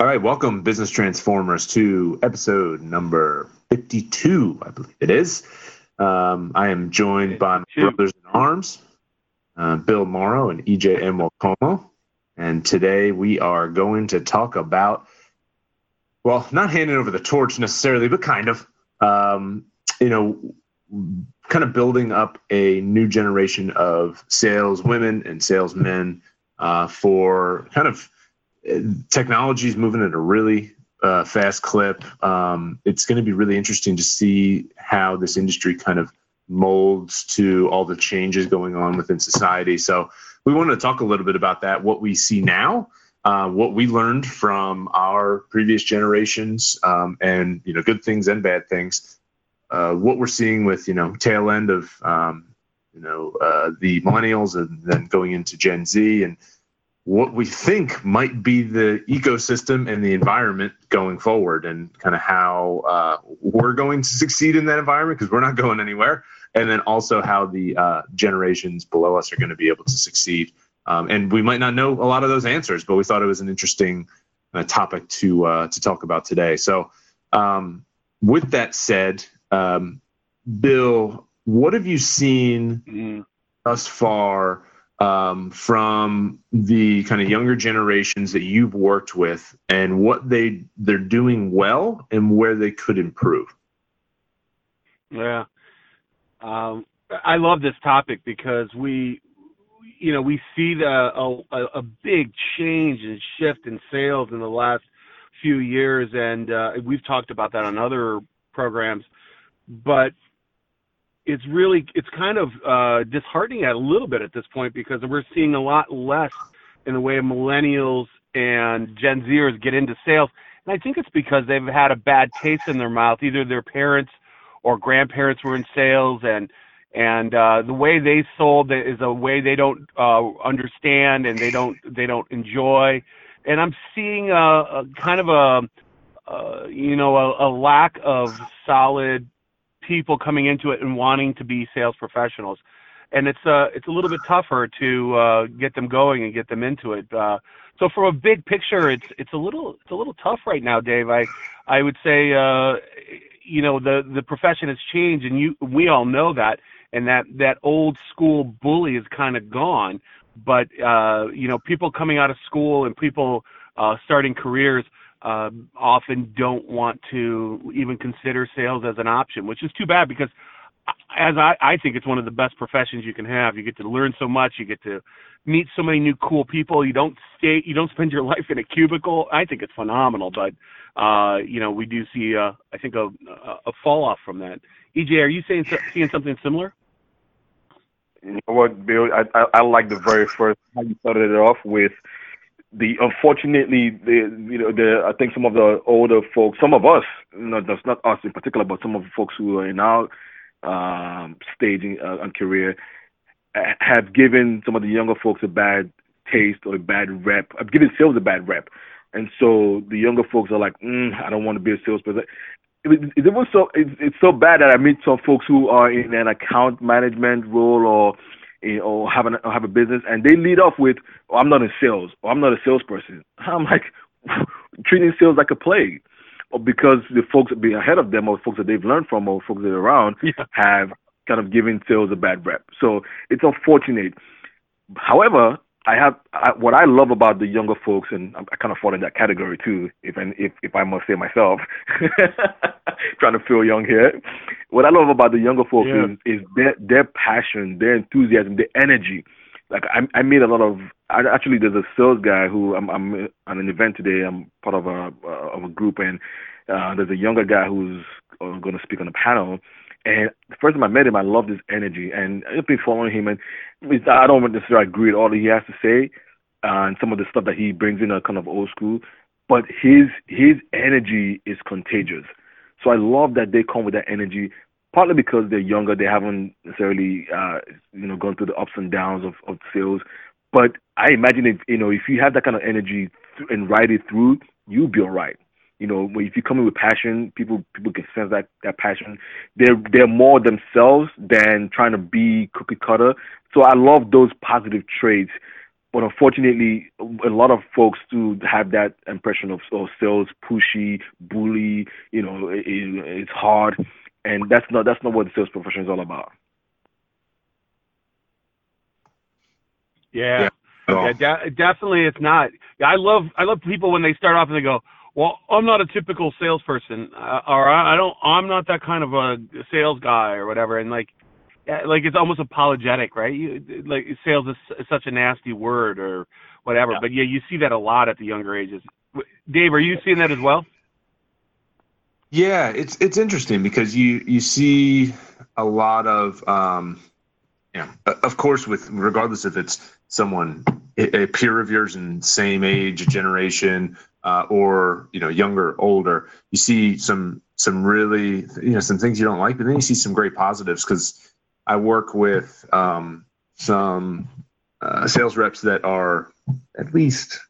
All right, welcome, Business Transformers, to episode number 52, I believe it is. Um, I am joined by my brothers in arms, uh, Bill Morrow and EJ Nwokoma. And today we are going to talk about, well, not handing over the torch necessarily, but kind of, um, you know, kind of building up a new generation of sales women and salesmen uh, for kind of technology is moving at a really uh, fast clip. Um, it's going to be really interesting to see how this industry kind of molds to all the changes going on within society. So we wanted to talk a little bit about that, what we see now, uh, what we learned from our previous generations, um, and you know, good things and bad things. Uh, what we're seeing with you know tail end of um, you know uh, the millennials and then going into Gen Z and what we think might be the ecosystem and the environment going forward and kind of how uh, we're going to succeed in that environment because we're not going anywhere. And then also how the uh, generations below us are going to be able to succeed. Um, and we might not know a lot of those answers but we thought it was an interesting uh, topic to uh, to talk about today. So um, with that said um, bill what have you seen mm-hmm. thus far um, from the kind of younger generations that you've worked with and what they they're doing well and where they could improve? Yeah. Um, i love this topic because we you know we see the a, a big change and shift in sales in the last few years and uh, we've talked about that on other programs but it's really it's kind of uh, disheartening at a little bit at this point because we're seeing a lot less in the way of millennials and Gen Zers get into sales. And I think it's because they've had a bad taste in their mouth. Either their parents or grandparents were in sales, and and uh, the way they sold is a way they don't uh, understand and they don't they don't enjoy. And I'm seeing a, a kind of a, a you know a, a lack of solid people coming into it and wanting to be sales professionals. And it's uh it's a little bit tougher to uh get them going and get them into it. Uh so from a big picture it's it's a little it's a little tough right now dave. I i would say uh you know the the profession has changed and you we all know that. And that that old school bully is kind of gone. But uh you know people coming out of school and people uh starting careers uh, often don't want to even consider sales as an option, which is too bad because as I, I think it's one of the best professions you can have. You get to learn so much. You get to meet so many new cool people. You don't stay. You don't spend your life in a cubicle. I think it's phenomenal. But uh, you know, we do see, uh, I think, a, a fall off from that. EJ, are you saying seeing something similar? You know what, Bill? I, I, I like the very first how you started it off with the unfortunately the you know the I think some of the older folks, some of us, not that's not us in particular, but some of the folks who are in our um, stage in, uh, and career have given some of the younger folks a bad taste or a bad rep. I've given sales a bad rep, and so the younger folks are like, mm, I don't want to be a salesperson. It, it, it was so it's, it's so bad that I meet some folks who are in an account management role or Eh, or have, an, or have a business, and they lead off with, oh, "I'm not in sales," or "I'm not a salesperson." I'm like treating sales like a plague, or because the folks that be ahead of them, or folks that they've learned from, or folks that are around, yeah. have kind of given sales a bad rep. So it's unfortunate. However, I have I, what I love about the younger folks, and I, I kind of fall in that category too, if if if I must say myself, trying to feel young here. What I love about the younger folks yeah. is, is their their passion, their enthusiasm, their energy. Like I I made a lot of I, actually there's a sales guy who I'm I'm at an event today. I'm part of a uh, of a group, and uh, there's a younger guy who's uh, going to speak on the panel and the first time I met him, I loved his energy, and I've been following him. And I don't necessarily agree with all that he has to say, uh, and some of the stuff that he brings in are kind of old school. But his his energy is contagious. So I love that they come with that energy. Partly because they're younger, they haven't necessarily uh, you know gone through the ups and downs of, of sales. But I imagine if you know if you have that kind of energy and ride it through, you'll be all right. You know, if you come in with passion, people people can sense that that passion. They're they're more themselves than trying to be cookie cutter. So I love those positive traits. but unfortunately, a lot of folks do have that impression of oh, sales pushy, bully. You know, it, it's hard, and that's not that's not what the sales profession is all about. Yeah, yeah, yeah de- definitely, it's not. I love I love people when they start off and they go, "Well, I'm not a typical salesperson, uh, or I, I don't, I'm not that kind of a sales guy, or whatever." And like, like it's almost apologetic, right? You, like sales is such a nasty word or whatever. Yeah. But yeah, you see that a lot at the younger ages. Dave, are you seeing that as well? Yeah, it's it's interesting because you you see a lot of um, yeah, of course, with regardless if it's someone a peer of yours in same age, generation, uh, or you know younger, older, you see some some really you know some things you don't like, but then you see some great positives because I work with um, some uh, sales reps that are at least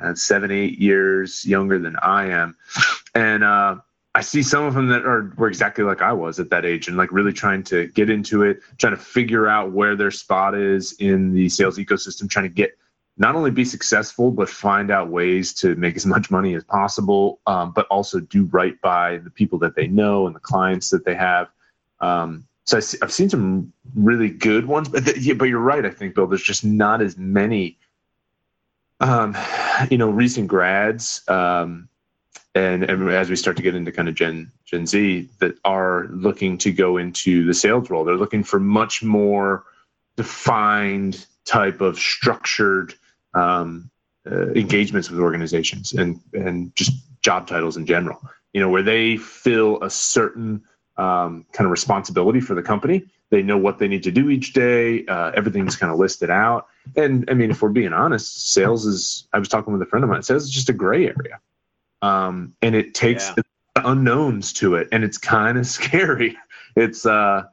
uh, seven, eight years younger than I am, and uh, I see some of them that are were exactly like I was at that age, and like really trying to get into it, trying to figure out where their spot is in the sales ecosystem, trying to get not only be successful but find out ways to make as much money as possible, um, but also do right by the people that they know and the clients that they have. Um, so I have seen some really good ones, but yeah, but you're right. I think Bill, there's just not as many, um, you know, recent grads, um, and, and as we start to get into kind of Gen Gen Z that are looking to go into the sales role, they're looking for much more defined type of structured um, uh, engagements with organizations and and just job titles in general. You know, where they fill a certain um, kind of responsibility for the company. They know what they need to do each day. Uh, everything's kind of listed out. And I mean, if we're being honest, sales is, I was talking with a friend of mine, sales is just a gray area. Um, and it takes yeah. unknowns to it. And it's kind of scary. It's, uh,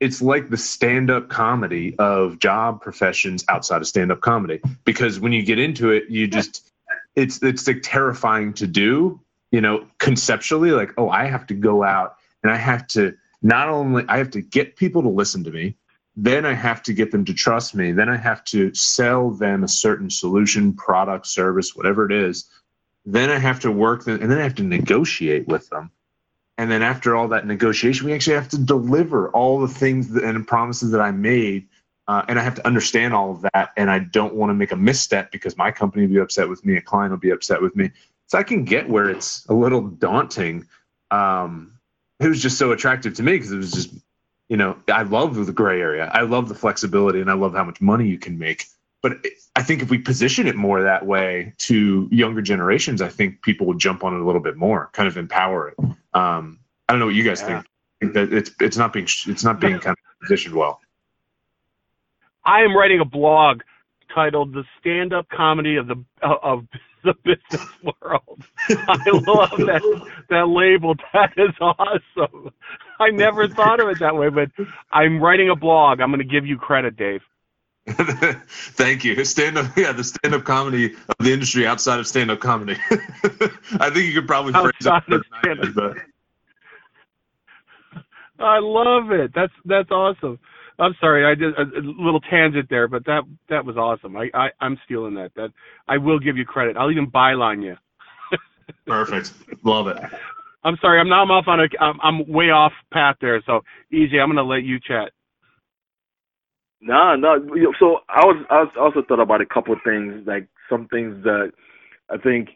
it's like the stand-up comedy of job professions outside of stand-up comedy because when you get into it you just it's it's like terrifying to do you know conceptually like oh i have to go out and I have to not only I have to get people to listen to me, then I have to get them to trust me, then I have to sell them a certain solution, product, service, whatever it is. Then I have to work them, and then I have to negotiate with them. And then after all that negotiation, we actually have to deliver all the things that, and promises that I made. Uh, and I have to understand all of that. And I don't want to make a misstep because my company will be upset with me, a client will be upset with me. So I can get where it's a little daunting. Um, it was just so attractive to me because it was just you know i love the gray area i love the flexibility and i love how much money you can make but i think if we position it more that way to younger generations i think people will jump on it a little bit more kind of empower it um, i don't know what you guys yeah. think that it's it's not being it's not being kind of positioned well i am writing a blog titled the stand-up comedy of the of the business world. I love that that label. That is awesome. I never thought of it that way, but I'm writing a blog. I'm going to give you credit, Dave. Thank you. Stand up, yeah, the stand up comedy of the industry outside of stand up comedy. I think you could probably phrase it. But... I love it. That's that's awesome. I'm sorry, I did a, little tangent there, but that that was awesome. I, I I'm stealing that. That I will give you credit. I'll even byline you. Perfect. Love it. I'm sorry. I'm now I'm off on a. I'm, I'm way off path there. So easy. I'm gonna let you chat. No, no. So I was I was also thought about a couple of things, like some things that I think,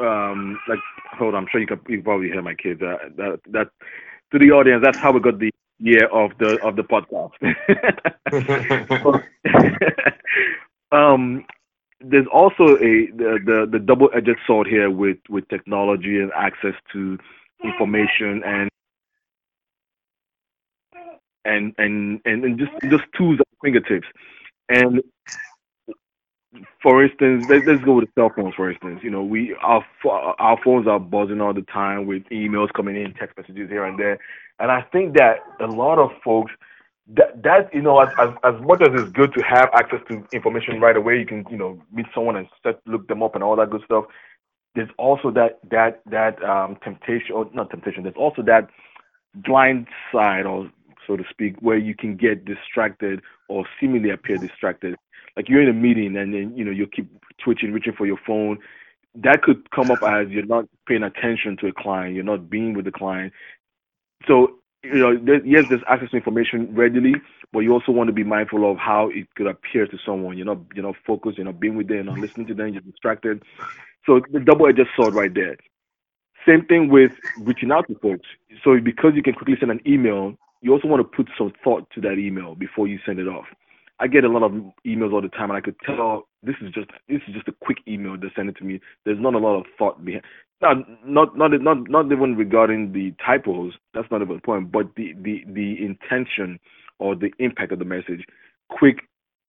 um, like hold on. I'm sure you can you probably hear my kids. Uh, that that to the audience, that's how we got the year of the of the podcast. um, there's also a the, the, the double edged sword here with with technology and access to information and and and and, and just just tools at fingertips. And for instance, let's, let's go with the cell phones. For instance, you know, we our our phones are buzzing all the time with emails coming in, text messages here and there, and I think that a lot of folks that that you know as, as as much as it's good to have access to information right away, you can you know meet someone and set, look them up and all that good stuff. There's also that that that um, temptation, or not temptation. There's also that blind side, or so to speak, where you can get distracted or seemingly appear distracted like you're in a meeting and then you know you keep twitching, reaching for your phone. That could come up as you're not paying attention to a client, you're not being with the client. So you know, there, yes, there's access to information readily, but you also want to be mindful of how it could appear to someone. You're not, you're not focused, you're not being with them, you're not listening to them, you're distracted. So the double-edged sword right there. Same thing with reaching out to folks. So because you can quickly send an email, you also want to put some thought to that email before you send it off. I get a lot of emails all the time, and I could tell this is just this is just a quick email they send it to me. There's not a lot of thought behind. Now, not not not not even regarding the typos. That's not even the point. But the the the intention or the impact of the message. Quick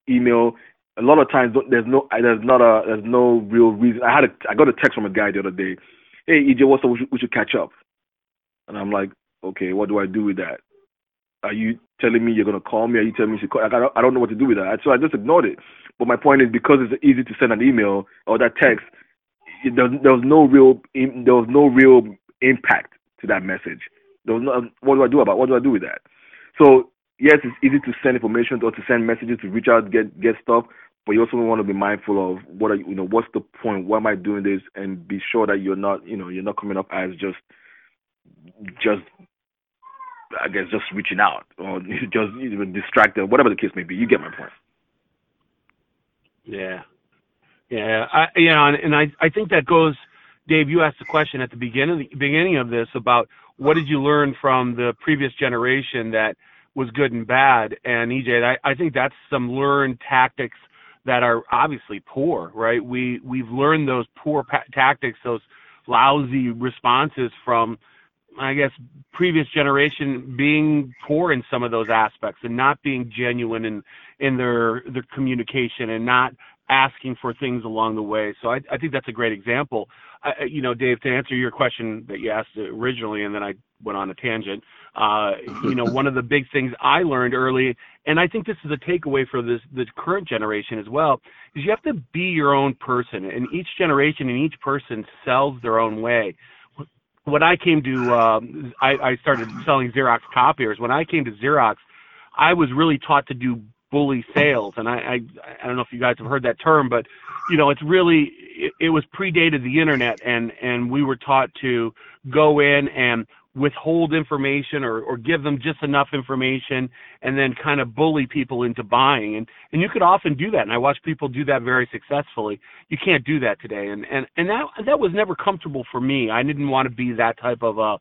email. A lot of times there's no there's not a there's no real reason. I had a I got a text from a guy the other day. Hey EJ, what's up? We should, we should catch up. And I'm like, okay, what do I do with that? Are you telling me you're gonna call me? Are you telling me you should call? I don't, I don't know what to do with that. So I just ignored it. But my point is because it's easy to send an email or that text, there, there was no real there was no real impact to that message. There was no, um, what do I do about what do I do with that? So yes, it's easy to send information or to send messages to reach out, get get stuff, but you also want to be mindful of what are you know what's the point? Why am I doing this? And be sure that you're not you know you're not coming up as just just I guess just reaching out or just even distracted, whatever the case may be. You get my point. Yeah, yeah, I, know, and, and I I think that goes. Dave, you asked the question at the beginning beginning of this about what did you learn from the previous generation that was good and bad. And EJ, I, I think that's some learned tactics that are obviously poor, right? We we've learned those poor pa- tactics, those lousy responses from I guess previous generation being poor in some of those aspects and not being genuine in in their their communication and not asking for things along the way. So I, I think that's a great example. I, you know, Dave, to answer your question that you asked originally, and then I went on a tangent. Uh, you know, one of the big things I learned early, and I think this is a takeaway for this the current generation as well, is you have to be your own person, and each generation and each person sells their own way when I came to, um, I, I started selling Xerox copiers. When I came to Xerox, I was really taught to do bully sales, and I, I, I don't know if you guys have heard that term, but you know, it's really, it, it was predated the internet, and and we were taught to go in and withhold information or, or give them just enough information and then kind of bully people into buying. And and you could often do that and I watch people do that very successfully. You can't do that today. And and and that that was never comfortable for me. I didn't want to be that type of a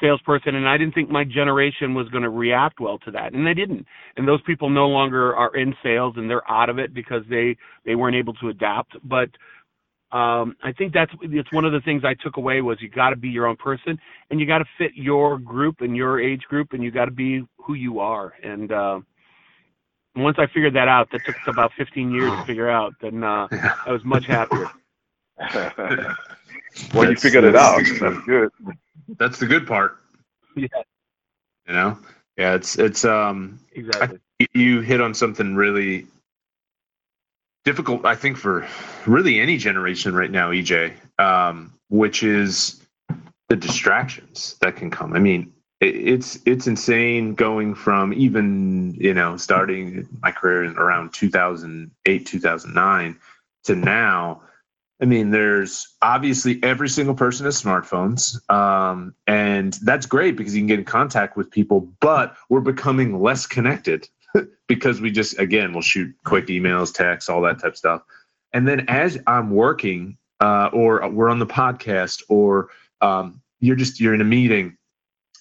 salesperson and I didn't think my generation was going to react well to that and they didn't. And those people no longer are in sales and they're out of it because they they weren't able to adapt. But um, I think that's it's one of the things I took away was you got to be your own person and you got to fit your group and your age group and you got to be who you are. And uh, once I figured that out, that took about 15 years to figure out. Then uh, I was much happier. well, you figured it out. That's good. That's the good part. Yeah. You know. Yeah. It's it's um. Exactly. you hit on something really difficult, I think, for really any generation right now, EJ, um, which is the distractions that can come. I mean, it's it's insane going from even you know starting my career in around 2008 2009 to now i mean there's obviously every single person has smartphones um, and that's great because you can get in contact with people but we're becoming less connected because we just again we'll shoot quick emails, texts, all that type of stuff. And then as I'm working, uh, or we're on the podcast, or um, you're just you're in a meeting,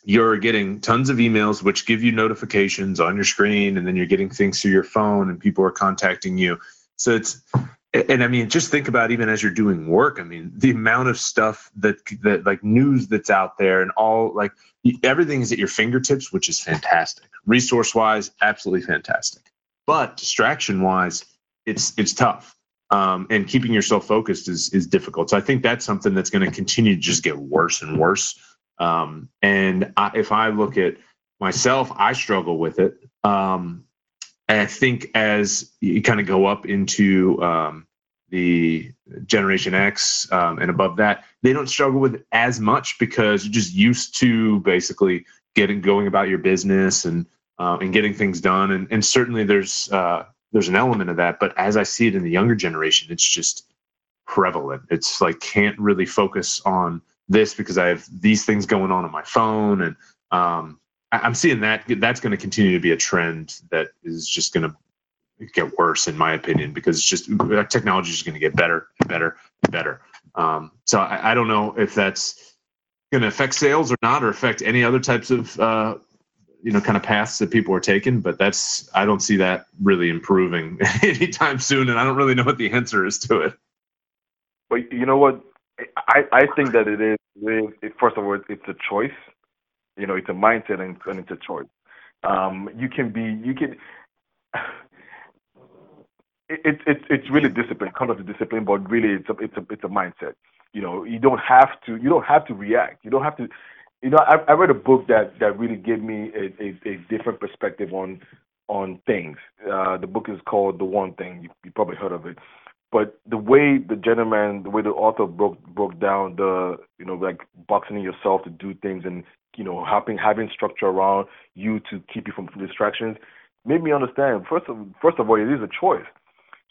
you're getting tons of emails which give you notifications on your screen, and then you're getting things through your phone, and people are contacting you. So it's and I mean, just think about even as you're doing work. I mean, the amount of stuff that that like news that's out there, and all like everything is at your fingertips, which is fantastic. Resource wise, absolutely fantastic. But distraction wise, it's it's tough. Um, and keeping yourself focused is is difficult. So I think that's something that's going to continue to just get worse and worse. Um, and I, if I look at myself, I struggle with it. Um, and I think as you kind of go up into um, the Generation X um, and above that, they don't struggle with it as much because you're just used to basically getting going about your business and uh, and getting things done. And, and certainly there's uh, there's an element of that, but as I see it in the younger generation, it's just prevalent. It's like can't really focus on this because I have these things going on on my phone, and um, I, am seeing that that's going to continue to be a trend that is just going to get worse, in my opinion, because it's just technology is going to get better, and better, and better. Um, so I, I, don't know if that's going to affect sales or not, or affect any other types of uh, you know kind of paths that people are taking. But that's I don't see that really improving anytime soon, and I don't really know what the answer is to it. But you know what? I, I think that it is. First of all, it's a choice. You know, it's a mindset and, and it's a choice. Um, you can be. You can. It's it's it's really discipline, kind of discipline, but really it's a it's a it's a mindset. You know, you don't have to you don't have to react. You don't have to. You know, I, I read a book that that really gave me a, a, a different perspective on on things. Uh, the book is called The One Thing. You, you probably heard of it but the way the gentleman, the way the author broke broke down the, you know, like boxing yourself to do things and you know having having structure around you to keep you from distractions, made me understand. First of first of all, it is a choice.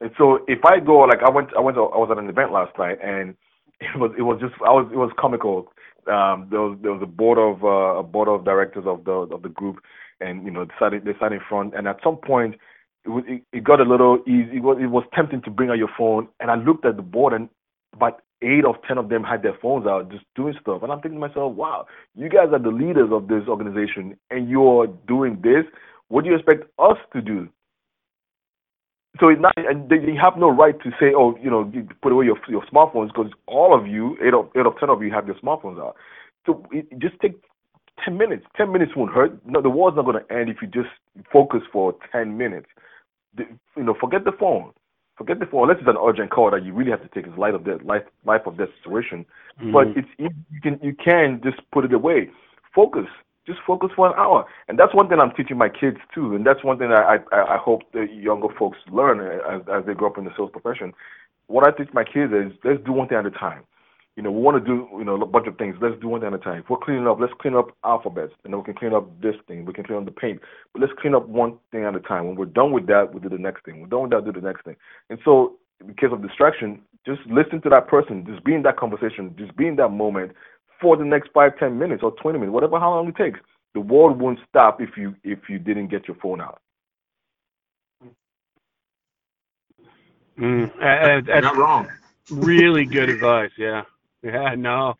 And so if I go like I went I went to, I was at an event last night and it was it was just I was it was comical. Um, there was there was a board of uh, a board of directors of the of the group, and you know decided they sat in front, and at some point it, was, it, it got a little easy. It was, it was tempting to bring out your phone, and I looked at the board, and about eight of ten of them had their phones out, just doing stuff. And I'm thinking to myself, wow, you guys are the leaders of this organization, and you're doing this. What do you expect us to do? So it's not, and they have no right to say, oh, you know, put away your your smartphones because all of you, eight of eight of ten of you, have your smartphones out. So it, just take 10 minutes. 10 minutes won't hurt. No, the war's not going to end if you just focus for 10 minutes you know, forget the phone. Forget the phone unless it's an urgent call that you really have to take as light of death, life, life of that situation. Mm-hmm. But it's you can you can just put it away. Focus. Just focus for an hour, and that's one thing I'm teaching my kids too, and that's one thing I I, I hope the younger folks learn as as they grow up in the sales profession. What I teach my kids is let's do one thing at a time you know, we want to do, you know, a bunch of things. Let's do one at a time. If we're cleaning up, let's clean up alphabets, and then we can clean up this thing. We can clean up the paint, but let's clean up one thing at a time. When we're done with that, we'll do the next thing. We're done with that, do the next thing. And so, because of distraction, just listen to that person. Just be in that conversation. Just be in that moment for the next five, ten minutes or twenty minutes, whatever how long it takes. The world won't stop if you if you didn't get your phone out. Mm, uh, not wrong. really good advice. Yeah. Yeah, no,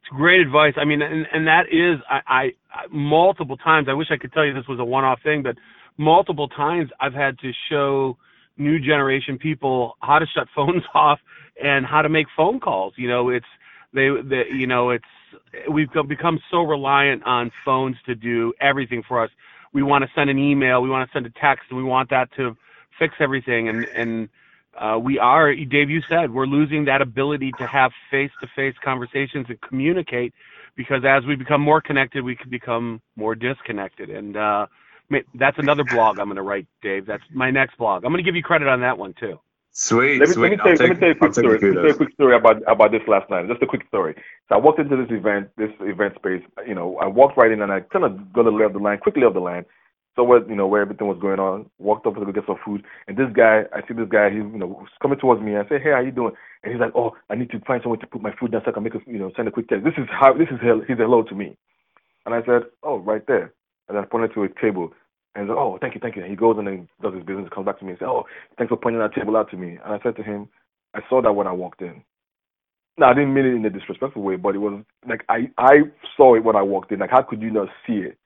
it's great advice. I mean, and and that is I, I, multiple times. I wish I could tell you this was a one-off thing, but multiple times I've had to show new generation people how to shut phones off and how to make phone calls. You know, it's they, they you know, it's we've become so reliant on phones to do everything for us. We want to send an email, we want to send a text, and we want that to fix everything. And and uh, we are, Dave, you said we're losing that ability to have face-to-face conversations and communicate because as we become more connected, we can become more disconnected. And uh, that's another blog I'm going to write, Dave. That's my next blog. I'm going to give you credit on that one too. Sweet. Let me, sweet. Let, me tell, let me tell you a quick story. Let me tell you a quick story about about this last night. Just a quick story. So I walked into this event, this event space. You know, I walked right in and I kind of got a lay of the land, quickly of the land so where you know where everything was going on. Walked up to go get some food, and this guy, I see this guy, he's you know coming towards me. I say, hey, how you doing? And he's like, oh, I need to find somewhere to put my food down so I can make a you know send a quick text. This is how this is his hello to me. And I said, oh, right there. And I pointed to a table. And he's like, oh, thank you, thank you. And he goes and then does his business, comes back to me and says, oh, thanks for pointing that table out to me. And I said to him, I saw that when I walked in. Now I didn't mean it in a disrespectful way, but it was like I I saw it when I walked in. Like how could you not see it?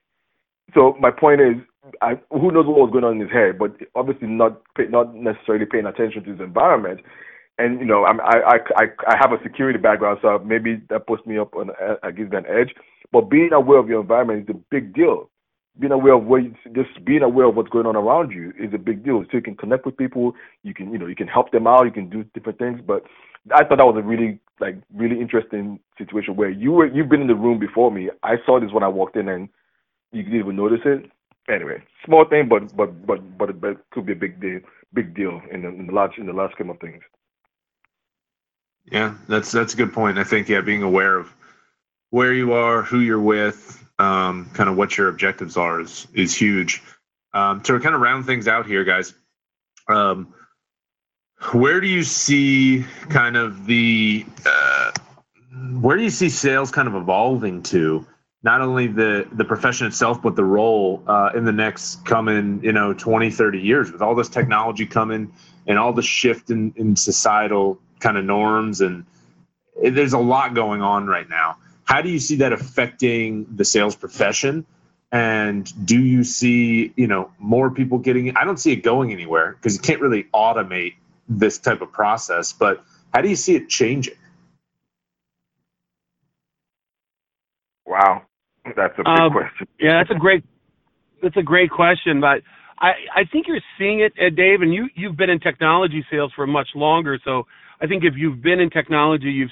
So my point is, I, who knows what was going on in his head, but obviously not not necessarily paying attention to his environment. And you know, I'm, I I I have a security background, so maybe that puts me up on I gives me an edge. But being aware of your environment is a big deal. Being aware of what just being aware of what's going on around you is a big deal. So you can connect with people, you can you know you can help them out, you can do different things. But I thought that was a really like really interesting situation where you were you've been in the room before me. I saw this when I walked in, and you didn't even notice it. Anyway, small thing, but but but but, it could be a big deal, big deal in the, in the large in the large scheme of things. Yeah, that's that's a good point. I think yeah, being aware of where you are, who you're with, um, kind of what your objectives are is is huge. Um, to kind of round things out here, guys, Um, where do you see kind of the uh, where do you see sales kind of evolving to? Not only the the profession itself, but the role uh, in the next coming, you know, 20, 30 years with all this technology coming and all the shift in, in societal kind of norms and there's a lot going on right now. How do you see that affecting the sales profession? And do you see, you know, more people getting I don't see it going anywhere because you can't really automate this type of process, but how do you see it changing? Wow. That's a big um, question. Yeah, that's a great that's a great question, but I, I think you're seeing it, Ed Dave, and you you've been in technology sales for much longer. So I think if you've been in technology, you've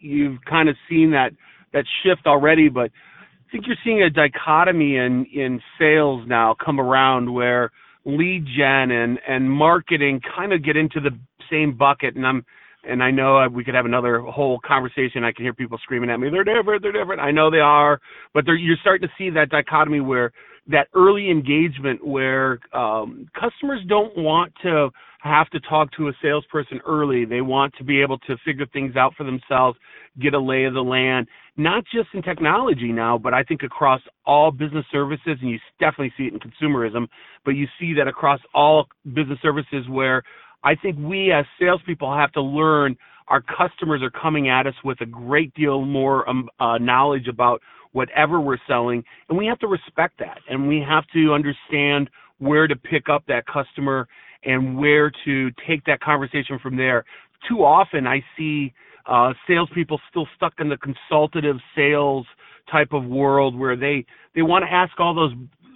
you've kind of seen that that shift already. But I think you're seeing a dichotomy in in sales now come around where lead gen and and marketing kind of get into the same bucket. And I'm and I know we could have another whole conversation. I can hear people screaming at me. They're different. They're different. I know they are, but you're starting to see that dichotomy where that early engagement where um, customers don't want to have to talk to a salesperson early. They want to be able to figure things out for themselves, get a lay of the land, not just in technology now, but I think across all business services, and you definitely see it in consumerism, but you see that across all business services where I think we as salespeople have to learn our customers are coming at us with a great deal more um, uh, knowledge about whatever we're selling, and we have to respect that, and we have to understand where to pick up that customer and where to take that conversation from there. Too often, I see uh, salespeople still stuck in the consultative sales type of world where they they want to ask all those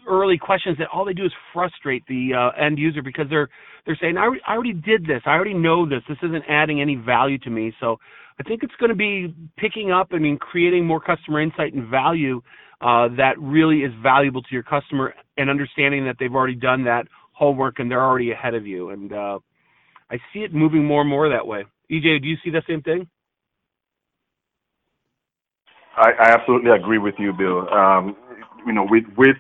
early questions that all they do is frustrate the uh, end user because they're they're saying I, I already did this. I already know this. This isn't adding any value to me. So I think it's going to be picking up I mean creating more customer insight and value uh, that really is valuable to your customer and understanding that they've already done that homework and they're already ahead of you. And uh, I see it moving more and more that way. EJ do you see the same thing? I, I absolutely agree with you Bill. Um, you know with with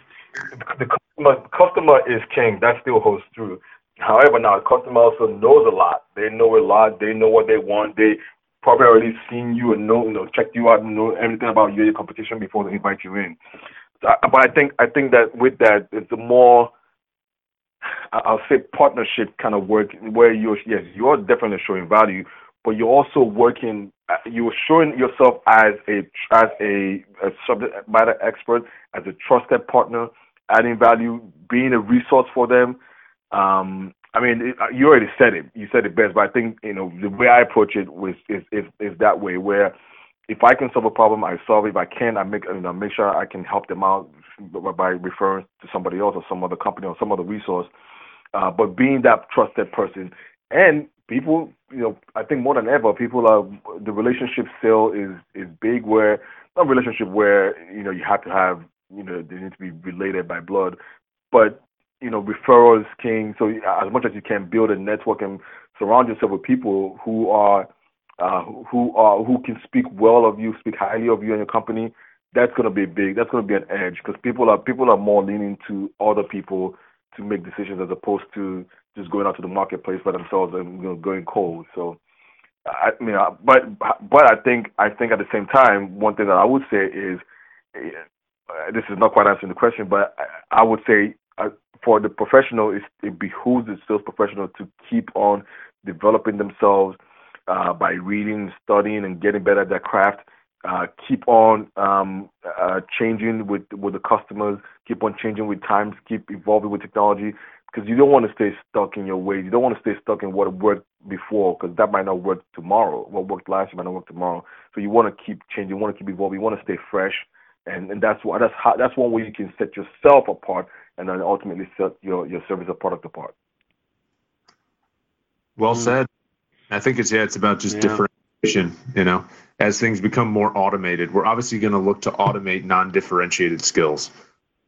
the customer, customer is king. That still holds true. However, now the customer also knows a lot. They know a lot. They know what they want. They probably already seen you and know, you know, checked you out and know everything about you, your competition before they invite you in. So, uh, but I think I think that with that, it's a more I'll say partnership kind of work where you're yes you're definitely showing value, but you're also working uh, you're showing yourself as a as a, a subject matter expert, as a trusted partner, adding value, being a resource for them. Um, I mean, it, uh, you already said it. You said it best, but I think you know the way I approach it was is is, is that way where if I can solve a problem, I solve it. If I can, I make you know make sure I can help them out by referring to somebody else or some other company or some other resource. Uh, but being that trusted person, and people, you know, I think more than ever, people are the relationship still is is big. Where not relationship where you know you have to have you know they need to be related by blood, but you know referrals king. So as much as you can build a network and surround yourself with people who are uh, who are who can speak well of you, speak highly of you and your company. That's gonna be big. That's gonna be an edge because people are people are more leaning to other people to make decisions as opposed to just going out to the marketplace by themselves and you know, going cold. So I mean, but but I think I think at the same time, one thing that I would say is uh, this is not quite answering the question, but I, I would say uh, for the professional, it behooves the sales professional to keep on developing themselves uh, by reading, studying, and getting better at their craft. Uh, keep on um, uh, changing with with the customers. Keep on changing with times. Keep evolving with technology because you don't want to stay stuck in your ways. You don't want to stay stuck in what worked before because that might not work tomorrow. What worked last year might not work tomorrow. So you want to keep changing. You want to keep evolving. You want to stay fresh and and that's what that's how that's one way you can set yourself apart and then ultimately set your your service or product apart. Well mm. said. I think it's yeah it's about just yeah. differentiation you know as things become more automated. We're obviously going to look to automate non-differentiated skills.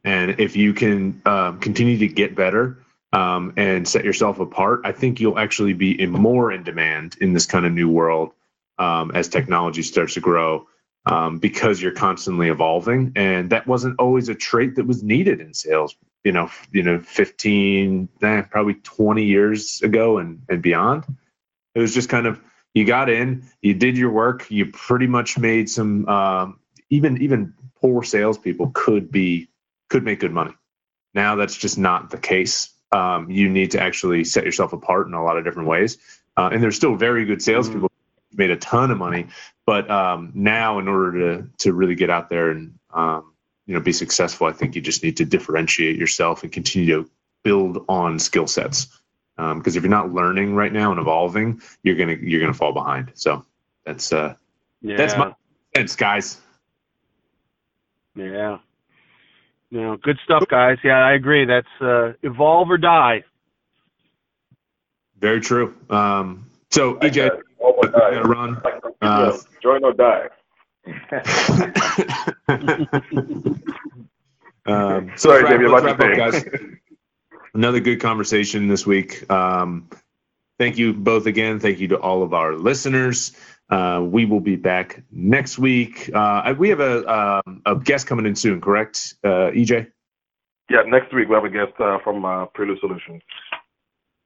And if you can um, continue to get better um, and set yourself apart i think you'll actually be in more in demand in this kind of new world um, as technology starts to grow um, because you're constantly evolving. And that wasn't always a trait that was needed in sales you know, you know, 15, eh, probably 20 years ago and, and beyond. It was just kind of you got in, you did your work, you pretty much made some. Um, even even poor salespeople could be could make good money. Now that's just not the case. Um, you need to actually set yourself apart in a lot of different ways. Uh, and there's still very good salespeople mm-hmm. Made a ton of money, but um, now in order to to really get out there and um, you know be successful, I think you just need to differentiate yourself and continue to build on skill sets. Because um, if you're not learning right now and evolving, you're gonna you're gonna fall behind. So that's uh, yeah. that's my sense, guys. Yeah. You know, good stuff, guys. Yeah, I agree. That's uh, evolve or die. Very true. Um, so, EJ, uh, run. Uh, join or die. um, so Sorry, David, let's wrap up, guys. Another good conversation this week. Um, thank you both again. Thank you to all of our listeners. Uh, we will be back next week. Uh, we have a, um, a guest coming in soon, correct, uh, EJ? Yeah, next week we have a guest uh, from uh, Prelude Solutions.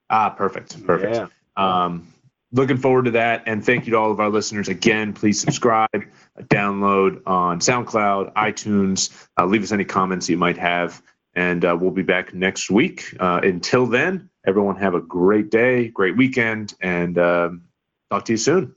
Ah, perfect, perfect. Yeah. Um, looking forward to that, and thank you to all of our listeners again. Please subscribe, download on SoundCloud, iTunes. Uh, leave us any comments you might have, and we'll be back next week. until then, everyone have a great day, great weekend, and um, talk to you soon.